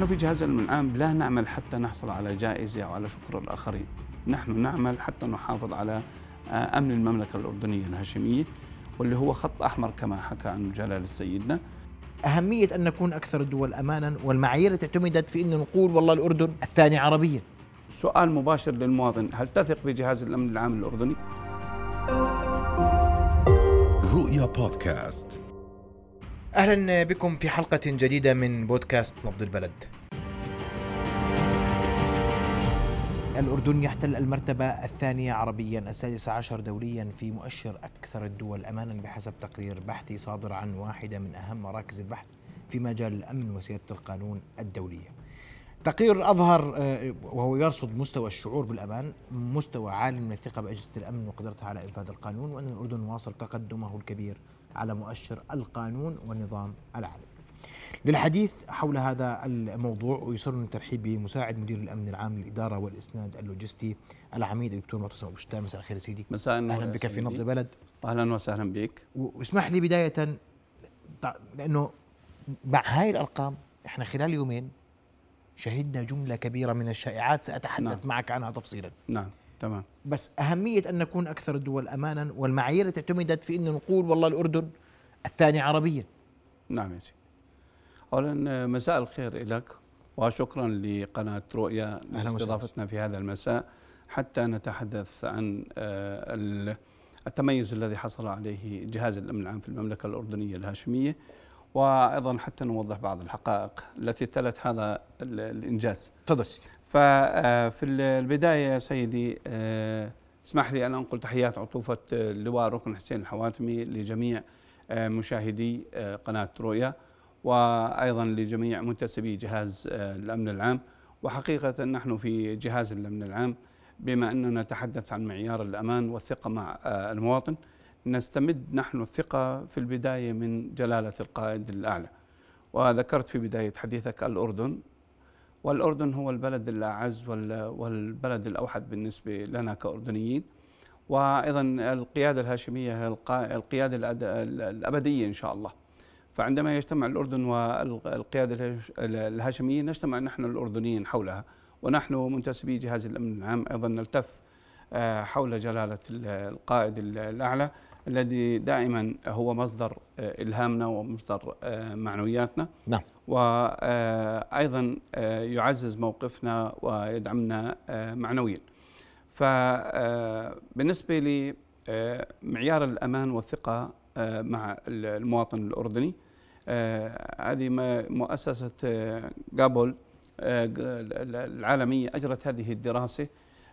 نحن في جهاز الامن العام لا نعمل حتى نحصل على جائزة أو على شكر الآخرين. نحن نعمل حتى نحافظ على آه، أمن المملكة الأردنية الهاشمية واللي هو خط أحمر كما حكى عنه جلال سيدنا أهمية أن نكون أكثر الدول أمانا والمعايير التي اعتمدت في أن نقول والله الأردن الثاني عربيا. سؤال مباشر للمواطن هل تثق بجهاز الأمن العام الأردني؟ رؤيا بودكاست. أهلا بكم في حلقة جديدة من بودكاست نبض البلد. الأردن يحتل المرتبة الثانية عربيا السادسة عشر دوليا في مؤشر أكثر الدول. أمانا بحسب تقرير بحثي صادر عن واحدة من أهم مراكز البحث في مجال الأمن وسيادة القانون الدولية. تقرير أظهر آه، وهو يرصد مستوى الشعور بالأمان مستوى عالي من الثقة بأجهزة الأمن وقدرتها على إنفاذ القانون وأن الأردن واصل تقدمه الكبير على مؤشر القانون والنظام العالمي. للحديث حول هذا الموضوع ويسرني الترحيب بمساعد مدير الأمن العام للإدارة والإسناد اللوجستي العميد الدكتور معتصم أبو شتان مساء الخير سيدي. مساء أهلا بك في. نبض البلد أهلا وسهلا بك. واسمح لي بداية لأنه مع هاي الأرقام إحنا خلال يومين شهدنا جملة كبيرة من الشائعات. سأتحدث نعم. معك عنها تفصيلا. نعم. تمام. بس أهمية أن نكون أكثر الدول امانا والمعايير التي اعتمدت في أن نقول والله الأردن الثاني عربيا. نعم يا سيدي. اولا آه، مساء الخير لك وشكرا لقناة رؤيا. لاستضافتنا في هذا المساء. حتى نتحدث عن ال- التميز الذي حصل عليه جهاز الأمن العام في المملكة الأردنية الهاشمية. وأيضا حتى نوضح بعض الحقائق التي تلت هذا ال- الإنجاز. تفضل ففي البداية يا سيدي آه، اسمح لي أن أنقل تحيات عطوفة آه، اللواء ركن حسين الحواتمي لجميع آه، مشاهدي آه، قناة رؤيا وأيضا لجميع منتسبي جهاز آه، الأمن العام. وحقيقة نحن في جهاز الأمن العام بما أننا نتحدث عن معيار الأمان والثقة مع آه، المواطن نستمد نحن الثقة في البداية من جلالة القائد الأعلى. وذكرت في بداية حديثك الأردن والأردن هو البلد الأعز وال- والبلد الأوحد بالنسبة لنا كأردنيين. وأيضا القيادة الهاشمية هي القيادة الأبدية إن شاء الله. فعندما يجتمع الأردن والقيادة الهاش- الهاشمية نجتمع نحن الأردنيين حولها ونحن منتسبي جهاز الأمن العام. أيضا نلتف آه، حول جلالة ال- القائد ال- الأعلى الذي دائما هو مصدر آه، إلهامنا ومصدر آه، معنوياتنا. نعم. وأيضا يعزز موقفنا ويدعمنا آه، معنويا. فبالنسبه لمعيار الأمان والثقة آه، مع المواطن الأردني آه، هذه مؤسسة آه، جابول آه، العالمية أجرت هذه الدراسة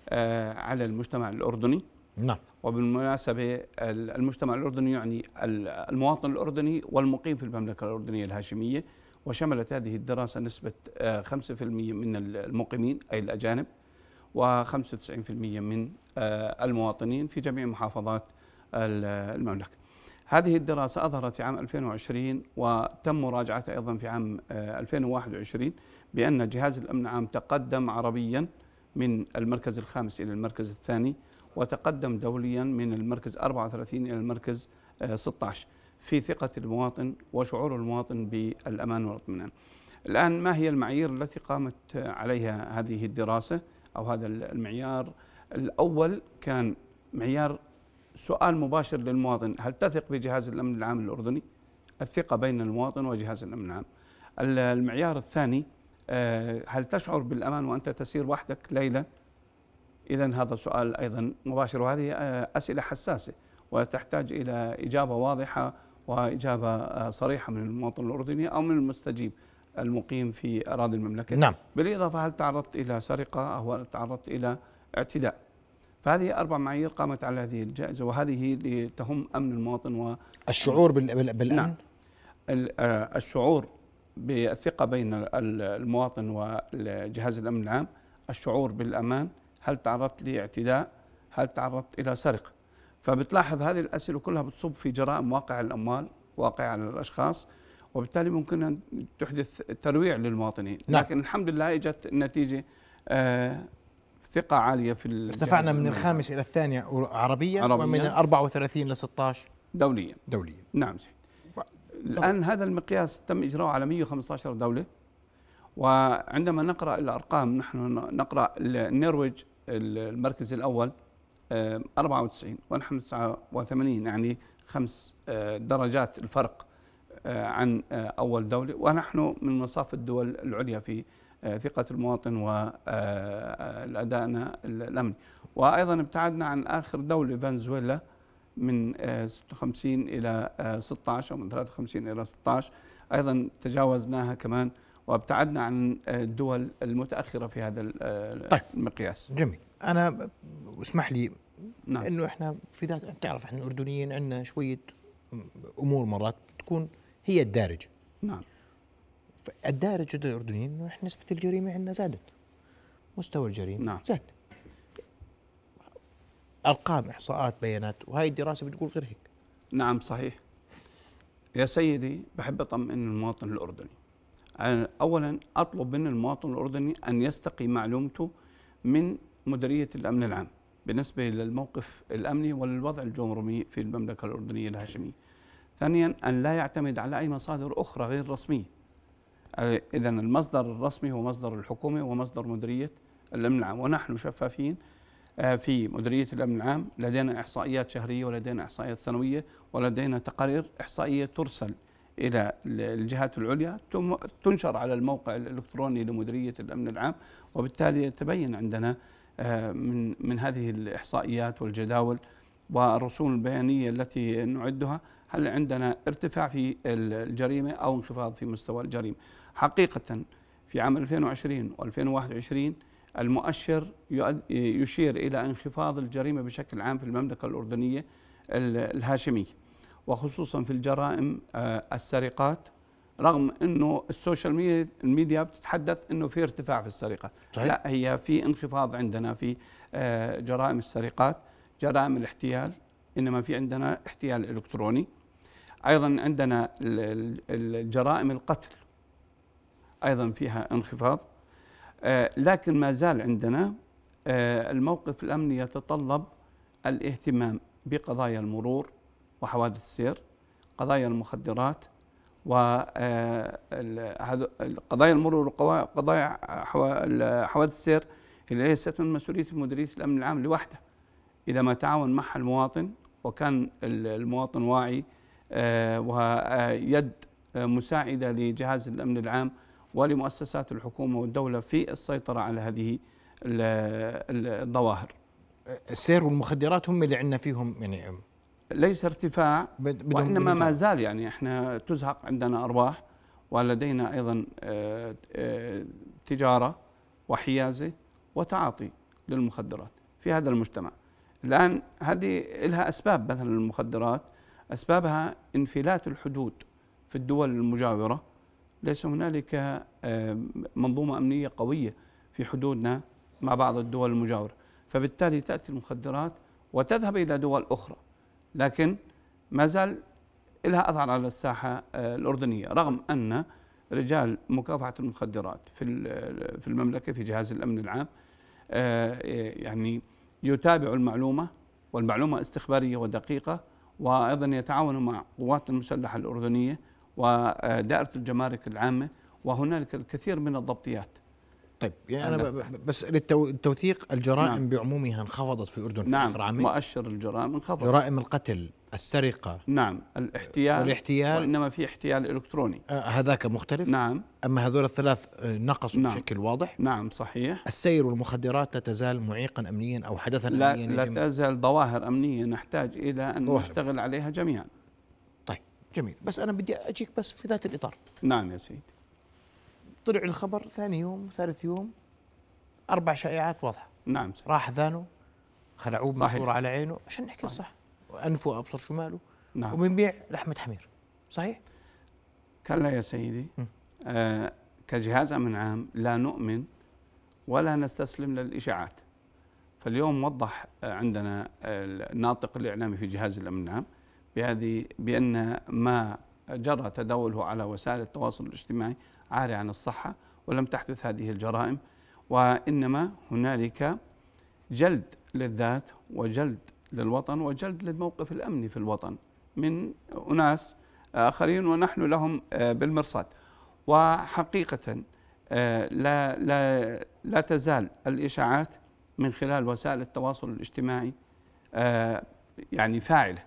آه، على المجتمع الأردني. نعم. وبالمناسبة المجتمع الأردني يعني المواطن الأردني والمقيم في المملكة الأردنية الهاشمية. وشملت هذه الدراسة نسبة آه، 5% من المقيمين أي الأجانب و95% من آه، المواطنين في جميع محافظات ال- المملكة. هذه الدراسة أظهرت في عام 2020 وتم مراجعتها أيضا في عام آه، 2021 بأن جهاز الأمن العام تقدم عربيا من المركز الخامس إلى المركز الثاني وتقدم دوليا من المركز 34 إلى المركز آه، 16 في ثقة المواطن وشعور المواطن بالأمان والاطمئنان. الآن ما هي المعايير التي قامت عليها هذه الدراسة أو هذا المعيار؟ الأول كان معيار سؤال مباشر للمواطن. هل تثق بجهاز الأمن العام الأردني؟ الثقة بين المواطن وجهاز الأمن العام. ال- المعيار الثاني آه، هل تشعر بالأمان وأنت تسير وحدك ليلا؟ إذا هذا سؤال أيضا مباشر. وهذه آه، أسئلة حساسة وتحتاج إلى إجابة واضحة وإجابة آه، صريحة من المواطن الأردني أو من المستجيب المقيم في أراضي المملكة. نعم. بالإضافة هل تعرضت إلى سرقة أو هل تعرضت إلى اعتداء؟ فهذه أربع معايير قامت على هذه الجائزة وهذه لتهم أمن المواطن الشعور بال- بال- بالأمن؟ نعم. والشعور بالثقة بين ال- المواطن وجهاز الأمن العام الشعور بالأمان هل تعرضت لاعتداء هل تعرضت إلى سرقة؟ فبتلاحظ هذه الأسئلة كلها بتصب في جرائم واقع الأموال واقع على الأشخاص وبالتالي ممكن أن تحدث ترويع للمواطنين. نعم. لكن الحمد لله إجت النتيجة آه ثقة عالية في ارتفعنا من الخامس إلى الثاني عربيا, عربياً. ومن ال 34 ل 16 دوليا. دوليا. نعم سيدي. الآن هذا المقياس تم إجراؤه على 115 دولة وعندما نقرأ الأرقام نحن نقرأ النرويج المركز الأول 94 ونحن 89 يعني خمس آه، درجات الفرق آه، عن آه، أول دولة. ونحن من مصاف الدول العليا في آه، ثقة المواطن والأداء الأمني. وأيضا ابتعدنا عن آخر دولة فنزويلا من آه، 56 إلى آه، 16 أو من 53 إلى 16 أيضا تجاوزناها كمان وابتعدنا عن آه، الدول المتأخرة في هذا آه، طيب. المقياس. جميل. أنا ب- اسمح لي نعم. إنه إحنا في ذات بتعرف إحنا الأردنيين عندنا شوية أمور مرات تكون هي الدارجه نعم. الدارج لدى الأردنيين إنه إحنا نسبة الجريمة عندنا زادت. مستوى الجريمة نعم. زاد. أرقام إحصاءات بيانات وهي الدراسة بتقول غير هيك. نعم صحيح. يا سيدي بحب أطمئن المواطن الأردني. أنا أولا أطلب من المواطن الأردني أن يستقي معلومته من مديرية الأمن العام. بالنسبة للموقف الأمني والوضع الجمرمي في المملكة الأردنية الهاشمية. ثانيا أن لا يعتمد على أي مصادر أخرى غير رسمية إذا المصدر الرسمي هو مصدر الحكومة ومصدر مديرية الأمن العام ونحن شفافين آه، في مديرية الأمن العام. لدينا إحصائيات شهرية ولدينا إحصائيات سنوية ولدينا تقارير إحصائية ترسل إلى الجهات العليا تنشر على الموقع الإلكتروني لمديرية الأمن العام وبالتالي يتبين عندنا آه، من من هذه الإحصائيات والجداول والرسوم البيانية التي نعدها هل عندنا ارتفاع في الجريمة أو انخفاض في مستوى الجريمة؟ حقيقة في عام 2020 و2021 المؤشر يشير إلى انخفاض الجريمة بشكل عام في المملكة الأردنية ال- الهاشمية وخصوصا في الجرائم آه، السرقات رغم إنه ال social media- بتتحدث إنه في ارتفاع في السرقات. صحيح. لا هي في انخفاض عندنا في آه، جرائم السرقات جرائم الاحتيال إنما في عندنا احتيال إلكتروني. أيضا عندنا ال- ال- الجرائم القتل أيضا فيها انخفاض. آه، لكن ما زال عندنا آه، الموقف الأمني يتطلب الاهتمام بقضايا المرور وحوادث السير قضايا المخدرات وقضايا المرور وقضايا حوا- ال- حوادث السير اللي ليست من مسؤولية مديريه الأمن العام لوحده إذا ما تعاون معها المواطن وكان ال- المواطن واعي آه، ويد آه، مساعدة لجهاز الأمن العام ولمؤسسات الحكومة والدولة في السيطرة على هذه ال- ال- الظواهر. السير والمخدرات هم اللي عندنا فيهم يعني ليس ارتفاع وإنما ما زال يعني إحنا تزهق عندنا ارباح ولدينا أيضا آه، آه، تجارة وحيازة وتعاطي للمخدرات في هذا المجتمع. الآن هذه لها أسباب مثلا المخدرات أسبابها انفلات الحدود في الدول المجاورة. ليس هنالك آه، منظومة أمنية قوية في حدودنا مع بعض الدول المجاورة. فبالتالي تأتي المخدرات وتذهب إلى دول أخرى. لكن ما زال لها اثر على الساحة آه، الأردنية رغم أن رجال مكافحة المخدرات في ال- في المملكة في جهاز الأمن العام آه، يعني يتابع المعلومة والمعلومة استخبارية ودقيقة وأيضا يتعاون مع قوات المسلحة الأردنية ودائرة الجمارك العامة وهنالك الكثير من الضبطيات. طيب يعني أنا بس للتو- التوثيق الجرائم نعم. بعمومها انخفضت في الأردن في نعم اخر عامين مؤشر الجرائم انخفض. جرائم القتل السرقة. نعم الاحتيال والاحتيال وإنما في احتيال إلكتروني. آه هذاك مختلف. نعم. أما هذول الثلاث نقصوا نعم. بشكل واضح. نعم صحيح. السير والمخدرات لا تزال معيقا امنيا أو حدثا لا امنيا لا يجب- تزال ظواهر أمنية نحتاج إلى أن ظواهر. نشتغل عليها جميعا. طيب جميل. بس أنا بدي أجيك بس في ذات الإطار. نعم يا سيدي. طلع الخبر ثاني يوم ثالث يوم أربع شائعات واضحة نعم سيدي. راح ذانه خلعوه صحيح. بمشوره على عينه عشان نحكي صحيح. الصح وانفه أبصر شماله نعم وبنبيع لحمه حمير صحيح كلا يا سيدي م. آه كجهاز أمن عام لا نؤمن ولا نستسلم للإشاعات فاليوم وضح عندنا الناطق الإعلامي في جهاز الأمن العام بهذه بأن ما جرى تداوله على وسائل التواصل الاجتماعي عاري عن الصحة ولم تحدث هذه الجرائم وإنما هنالك جلد للذات وجلد للوطن وجلد للموقف الامني في الوطن من أناس آخرين ونحن لهم آه، بالمرصاد. وحقيقة آه، لا لا لا تزال الإشاعات من خلال وسائل التواصل الاجتماعي آه، يعني فاعلة.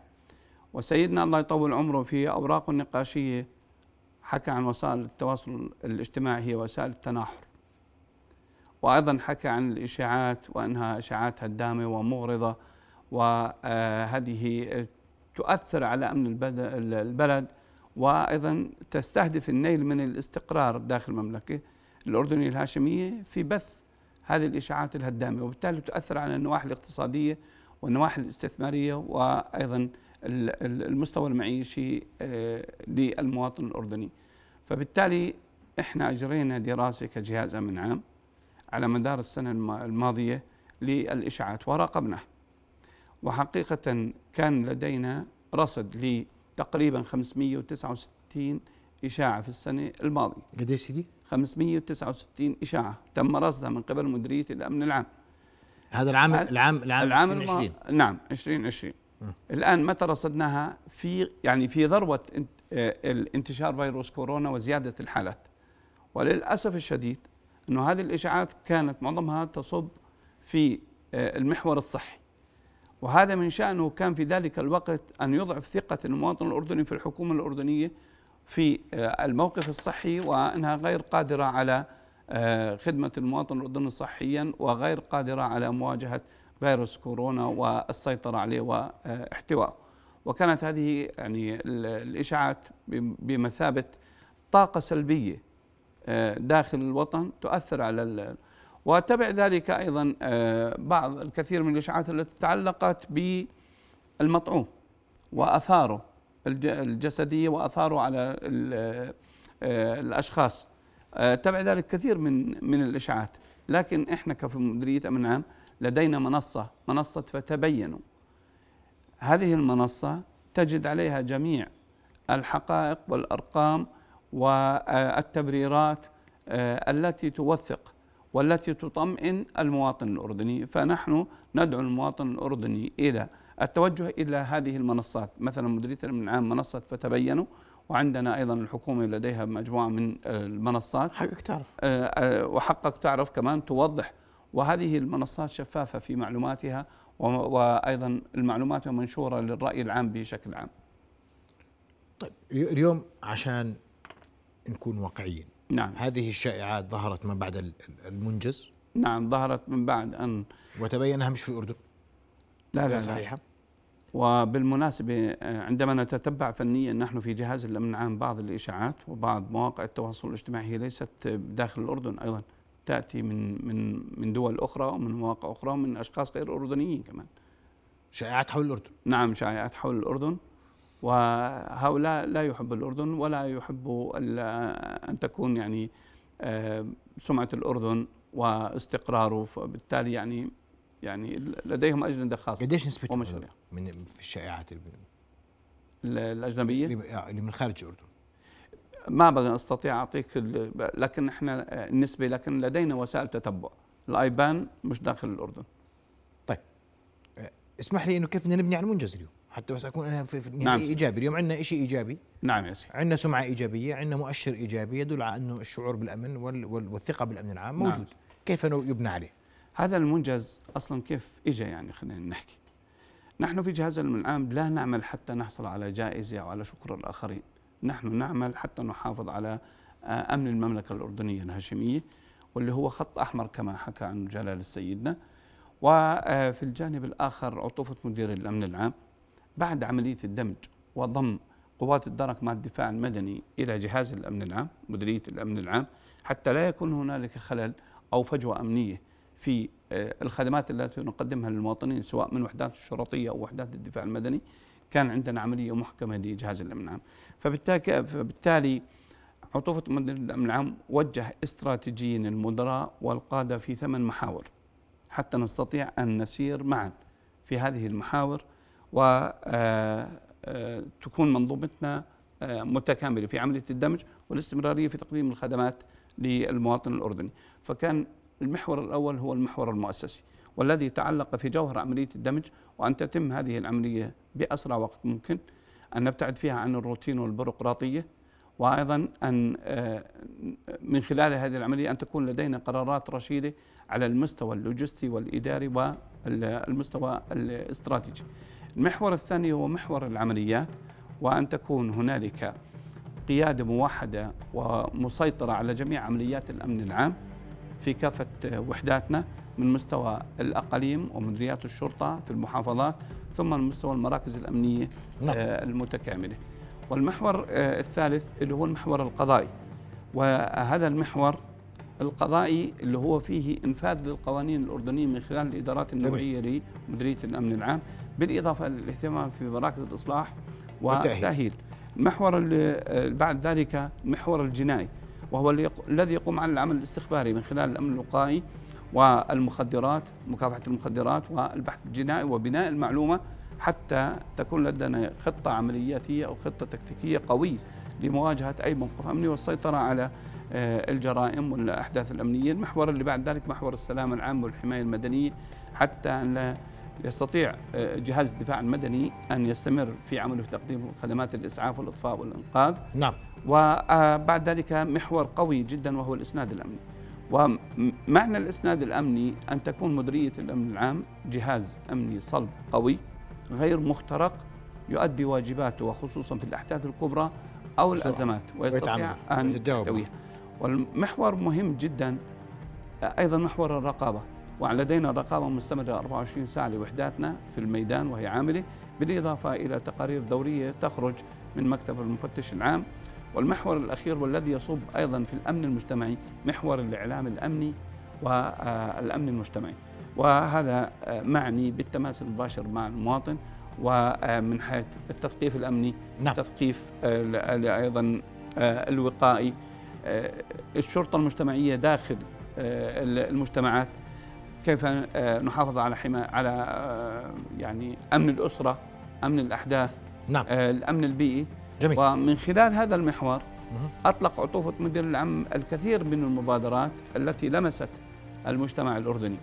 وسيدنا الله يطول عمره في اوراقه النقاشية حكى عن وسائل التواصل الاجتماعي هي وسائل التناحر. وأيضا حكى عن الإشاعات وأنها إشاعات هدامة ومغرضة وهذه تؤثر على أمن البلد وأيضا تستهدف النيل من الاستقرار داخل المملكة الأردنية الهاشمية في بث هذه الإشاعات الهدامة وبالتالي تؤثر على النواحي الاقتصادية والنواحي الاستثمارية وأيضا المستوى المعيشي آه، للمواطن الأردني. فبالتالي إحنا أجرينا دراسة كجهاز أمن عام على مدار السنة الماضية للإشاعات وراقبناها وحقيقة كان لدينا رصد لتقريبا 569 إشاعة في السنة الماضية. قد إيش سيدي 569 إشاعة. تم رصدها من قبل مديرية الأمن العام. هذا العام العام العام, العام 2020 نعم 2020 الآن متى رصدناها في يعني في ذروة آه، الانتشار فيروس كورونا وزيادة الحالات. وللأسف الشديد إنه هذه الإشاعات كانت معظمها تصب في آه، المحور الصحي. وهذا من شأنه كان في ذلك الوقت أن يضعف ثقة المواطن الأردني في الحكومة الأردنية في آه، الموقف الصحي وأنها غير قادرة على خدمة المواطن الأردني صحيا وغير قادرة على مواجهة فيروس كورونا والسيطرة عليه واحتوائه. وكانت هذه يعني الإشاعات بمثابة طاقة سلبية آه، داخل الوطن تؤثر على وتبع ذلك أيضا بعض الكثير من الإشاعات التي تعلقت بالمطعوم وأثاره الجسدية وأثاره على آه، الأشخاص. آه، تبع ذلك كثير من من الإشاعات. لكن إحنا كفي مديرية أمن عام لدينا منصة منصة فتبينوا. هذه المنصة تجد عليها جميع الحقائق والأرقام والتبريرات آه، التي توثق والتي تطمئن المواطن الأردني. فنحن ندعو المواطن الأردني إلى التوجه إلى هذه المنصات. مثلا مديرية الأمن العام منصة فتبينوا وعندنا أيضا الحكومة لديها مجموعة من المنصات. حقك تعرف. آه، آه، وحقك تعرف كمان توضح وهذه المنصات شفافة في معلوماتها وأيضا المعلومات منشورة للرأي العام بشكل عام. طيب اليوم عشان نكون واقعيين نعم. هذه الشائعات ظهرت من بعد المنجز؟ نعم ظهرت من بعد أن وتبين أنها مش في الأردن لا لا. صحيحة؟ وبالمناسبة آه، عندما نتتبع فنيا نحن في جهاز الأمن العام بعض الإشاعات وبعض مواقع التواصل الاجتماعي هي ليست داخل الأردن أيضا. تأتي من من من دول أخرى ومن مواقع أخرى ومن أشخاص غير أردنيين كمان. شائعات حول الأردن. نعم شائعات حول الأردن. وهؤلاء لا يحبوا الأردن ولا يحبوا أن تكون يعني آه، سمعة الأردن واستقراره. فبالتالي يعني يعني لديهم أجندة خاصة قديش نسبة من في الشائعات الأجنبية؟ اللي من خارج الأردن؟ ما أستطيع أعطيك لكن إحنا النسبة لكن لدينا وسائل تتبع. الآيبان مش داخل الأردن. طيب. اسمح لي إنه كيف بدنا نبني على المنجز اليوم؟ حتى بس أكون أنا في, في نعم إيجابي. اليوم عندنا شيء إيجابي. نعم يا سيدي. عندنا سمعة إيجابية عندنا مؤشر إيجابي يدل على أنه الشعور بالأمن والثقة بالأمن العام موجود. نعم. كيف يبنى عليه؟ هذا المنجز أصلا كيف اجى يعني؟ خلينا نحكي. نحن في جهاز الأمن العام لا نعمل حتى نحصل على جائزة أو على شكر الآخرين. نحن نعمل حتى نحافظ على آه، أمن المملكة الأردنية الهاشمية واللي هو خط أحمر كما حكى عنه جلال سيدنا وفي الجانب الآخر عطوفه مدير الأمن العام. بعد عملية الدمج وضم قوات الدرك مع الدفاع المدني إلى جهاز الأمن العام مديرية الأمن العام حتى لا يكون هنالك خلل أو فجوة أمنية في آه، الخدمات التي نقدمها للمواطنين سواء من وحدات الشرطية أو وحدات الدفاع المدني. كان عندنا عملية محكمة لجهاز الأمن العام. فبالتالي عطوفة مدير الأمن العام وجه استراتيجيا المدراء والقادة في ثمان محاور حتى نستطيع أن نسير معا في هذه المحاور وتكون آه، آه، منظومتنا متكاملة في عملية الدمج والاستمرارية في تقديم الخدمات للمواطن الأردني. فكان المحور الأول هو المحور المؤسسي. والذي تعلق في جوهر عملية الدمج وأن تتم هذه العملية بأسرع وقت ممكن أن نبتعد فيها عن الروتين والبيروقراطية وأيضا أن آه، من خلال هذه العملية أن تكون لدينا قرارات رشيدة على المستوى اللوجستي والإداري والمستوى الاستراتيجي. المحور الثاني هو محور العمليات وأن تكون هنالك قيادة موحدة ومسيطرة على جميع عمليات الأمن العام في كافة وحداتنا من مستوى الأقاليم ومديريات الشرطة في المحافظات ثم من مستوى المراكز الأمنية نعم. آه، المتكاملة. والمحور آه، الثالث اللي هو المحور القضائي وهذا المحور القضائي اللي هو فيه إنفاذ للقوانين الأردنية من خلال الإدارات النوعيه لمديرية الأمن العام بالإضافة للاهتمام في مراكز الإصلاح والتأهيل. المحور اللي آه، بعد ذلك محور الجنائي وهو الذي يقوم على العمل الاستخباري من خلال الأمن الوقائي والمخدرات مكافحة المخدرات والبحث الجنائي وبناء المعلومة حتى تكون لدينا خطة عملياتية أو خطة تكتيكية قوية لمواجهة أي موقف أمني والسيطرة على آه، الجرائم والأحداث الأمنية، المحور اللي بعد ذلك محور السلامه العام والحماية المدنية حتى أن لا يستطيع آه، جهاز الدفاع المدني أن يستمر في عمله في تقديم خدمات الإسعاف والإطفاء والإنقاذ. نعم. وبعد ذلك محور قوي جدا وهو الإسناد الأمني. ومعنى الإسناد الأمني أن تكون مديرية الأمن العام جهاز أمني صلب قوي غير مخترق يؤدي واجباته وخصوصا في الأحداث الكبرى أو الأزمات ويستطيع أن يحتويها والمحور مهم جدا أيضا محور الرقابة. ولدينا رقابة مستمرة 24 ساعة لوحداتنا في الميدان وهي عاملة بالإضافة إلى تقارير دورية تخرج من مكتب المفتش العام. والمحور الأخير والذي يصب أيضا في الأمن المجتمعي محور الإعلام الأمني والأمن المجتمعي وهذا معني بالتماس المباشر مع المواطن ومن حيث التثقيف الأمني نعم. التثقيف أيضا الوقائي الشرطة المجتمعية داخل المجتمعات كيف نحافظ على حما على يعني أمن الأسرة أمن الأحداث نعم. الأمن البيئي جميل. ومن خلال هذا المحور أطلق عطوفة مدير العام الكثير من المبادرات التي لمست المجتمع الأردني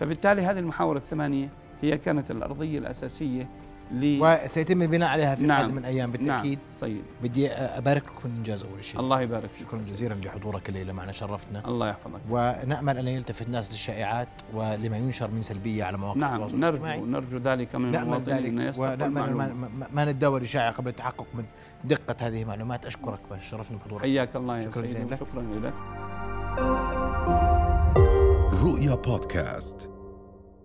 فبالتالي هذه المحاور الثمانية هي كانت الأرضية الأساسية وسيتم البناء عليها في نعم. من أيام بالتأكيد. نعم. صحيح. بدي أبارك لكم الإنجاز أول شيء. الله يبارك شكرا جزيلا لحضورك الليلة معنا شرفتنا. الله يحفظك. ونأمل أن يلتفت الناس للشائعات ولما ينشر من سلبية على مواقع نعم التواصل نرجو الاجتماعي. نرجو ذلك من نأمل ذلك. ونأمل ما, ما نتداول الإشاعة قبل التحقق من دقة هذه المعلومات. أشكرك باش شرفنا بحضورك. حياك الله يا شكرا جزيلا شكرا لك. رؤيا بودكاست.